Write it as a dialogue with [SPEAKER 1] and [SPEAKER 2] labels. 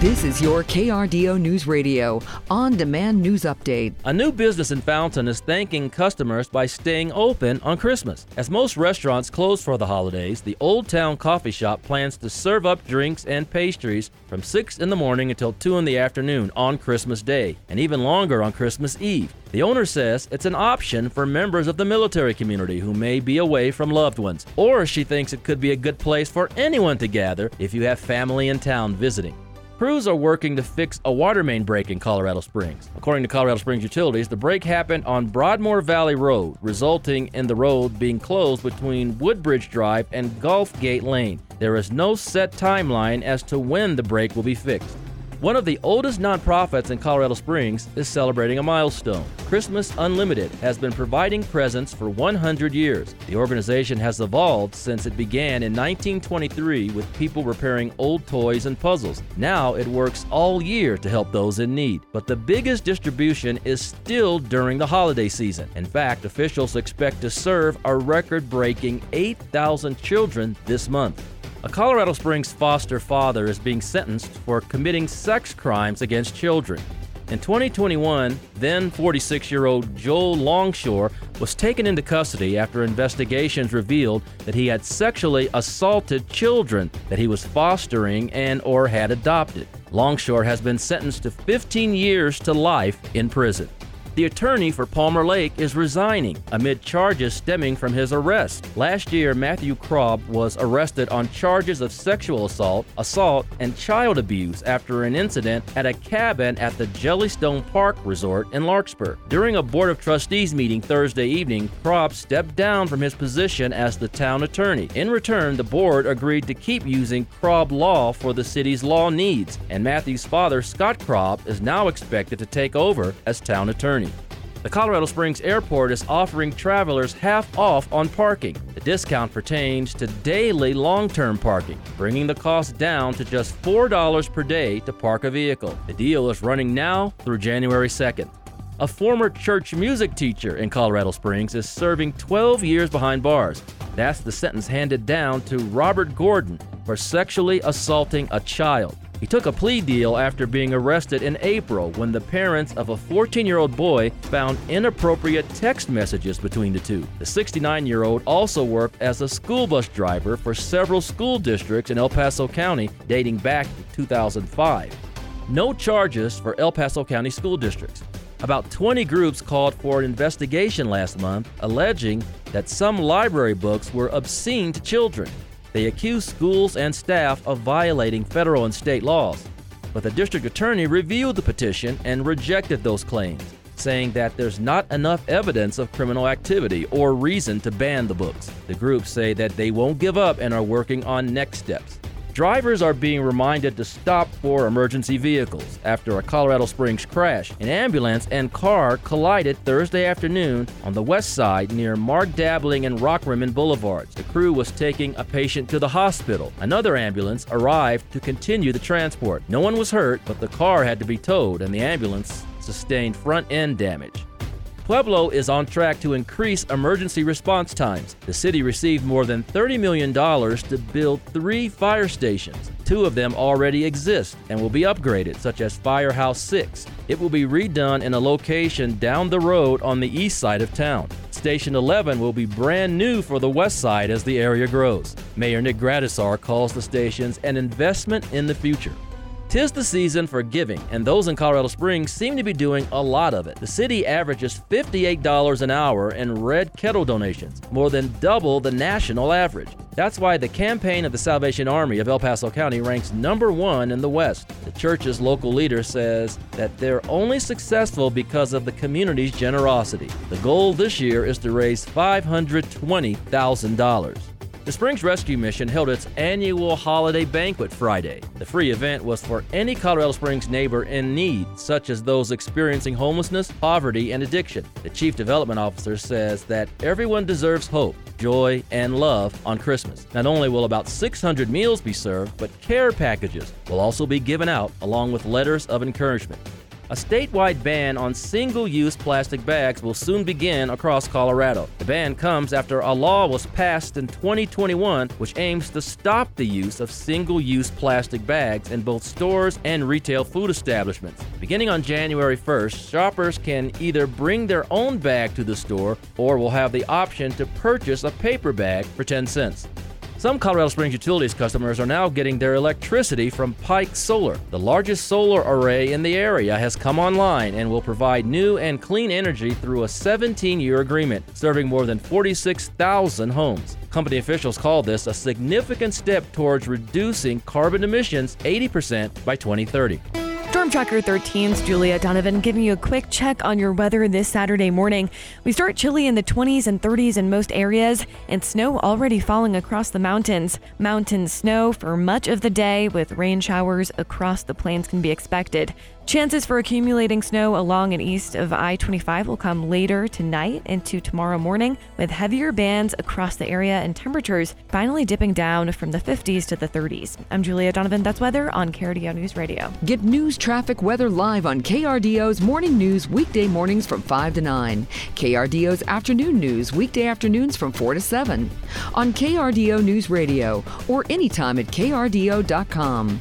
[SPEAKER 1] This is your KRDO News Radio on demand news update.
[SPEAKER 2] A new business in Fountain is thanking customers by staying open on Christmas. As most restaurants close for the holidays, the Old Town Coffee Shop plans to serve up drinks and pastries from 6 in the morning until 2 in the afternoon on Christmas Day, and even longer on Christmas Eve. The owner says it's an option for members of the military community who may be away from loved ones, or she thinks it could be a good place for anyone to gather if you have family in town visiting. Crews are working to fix a water main break in Colorado Springs. According to Colorado Springs Utilities, the break happened on Broadmoor Valley Road, resulting in the road being closed between Woodbridge Drive and Gulf Gate Lane. There is no set timeline as to when the break will be fixed. One of the oldest nonprofits in Colorado Springs is celebrating a milestone. Christmas Unlimited has been providing presents for 100 years. The organization has evolved since it began in 1923 with people repairing old toys and puzzles. Now it works all year to help those in need. But the biggest distribution is still during the holiday season. In fact, officials expect to serve a record breaking 8,000 children this month. A Colorado Springs foster father is being sentenced for committing sex crimes against children. In 2021, then 46 year old Joel Longshore was taken into custody after investigations revealed that he had sexually assaulted children that he was fostering and or had adopted. Longshore has been sentenced to 15 years to life in prison. The attorney for Palmer Lake is resigning amid charges stemming from his arrest. Last year, Matthew Krob was arrested on charges of sexual assault, assault, and child abuse after an incident at a cabin at the Jellystone Park Resort in Larkspur. During a Board of Trustees meeting Thursday evening, Krob stepped down from his position as the town attorney. In return, the board agreed to keep using Krob Law for the city's law needs, and Matthew's father, Scott Krob, is now expected to take over as town attorney. The Colorado Springs Airport is offering travelers half off on parking. The discount pertains to daily long term parking, bringing the cost down to just $4 per day to park a vehicle. The deal is running now through January 2nd. A former church music teacher in Colorado Springs is serving 12 years behind bars. That's the sentence handed down to Robert Gordon for sexually assaulting a child. He took a plea deal after being arrested in April when the parents of a 14 year old boy found inappropriate text messages between the two. The 69 year old also worked as a school bus driver for several school districts in El Paso County dating back to 2005. No charges for El Paso County school districts. About 20 groups called for an investigation last month alleging that some library books were obscene to children. They accused schools and staff of violating federal and state laws. But the district attorney reviewed the petition and rejected those claims, saying that there's not enough evidence of criminal activity or reason to ban the books. The groups say that they won't give up and are working on next steps. Drivers are being reminded to stop for emergency vehicles after a Colorado Springs crash. An ambulance and car collided Thursday afternoon on the west side near Mark Dabling and Rockrimmon Boulevards. The crew was taking a patient to the hospital. Another ambulance arrived to continue the transport. No one was hurt, but the car had to be towed and the ambulance sustained front end damage. Pueblo is on track to increase emergency response times. The city received more than $30 million to build three fire stations. Two of them already exist and will be upgraded, such as Firehouse 6. It will be redone in a location down the road on the east side of town. Station 11 will be brand new for the west side as the area grows. Mayor Nick Gradisar calls the stations an investment in the future. Tis the season for giving, and those in Colorado Springs seem to be doing a lot of it. The city averages $58 an hour in red kettle donations, more than double the national average. That's why the campaign of the Salvation Army of El Paso County ranks number one in the West. The church's local leader says that they're only successful because of the community's generosity. The goal this year is to raise $520,000. The Springs Rescue Mission held its annual holiday banquet Friday. The free event was for any Colorado Springs neighbor in need, such as those experiencing homelessness, poverty, and addiction. The Chief Development Officer says that everyone deserves hope, joy, and love on Christmas. Not only will about 600 meals be served, but care packages will also be given out along with letters of encouragement. A statewide ban on single use plastic bags will soon begin across Colorado. The ban comes after a law was passed in 2021 which aims to stop the use of single use plastic bags in both stores and retail food establishments. Beginning on January 1st, shoppers can either bring their own bag to the store or will have the option to purchase a paper bag for 10 cents. Some Colorado Springs Utilities customers are now getting their electricity from Pike Solar. The largest solar array in the area has come online and will provide new and clean energy through a 17 year agreement, serving more than 46,000 homes. Company officials call this a significant step towards reducing carbon emissions 80% by 2030.
[SPEAKER 3] Storm Tracker 13's Julia Donovan giving you a quick check on your weather this Saturday morning. We start chilly in the 20s and 30s in most areas, and snow already falling across the mountains. Mountain snow for much of the day, with rain showers across the plains can be expected. Chances for accumulating snow along and east of I 25 will come later tonight into tomorrow morning, with heavier bands across the area and temperatures finally dipping down from the 50s to the 30s. I'm Julia Donovan. That's weather on KRDO News Radio.
[SPEAKER 1] Get news, traffic, weather live on KRDO's morning news weekday mornings from 5 to 9. KRDO's afternoon news weekday afternoons from 4 to 7. On KRDO News Radio or anytime at KRDO.com.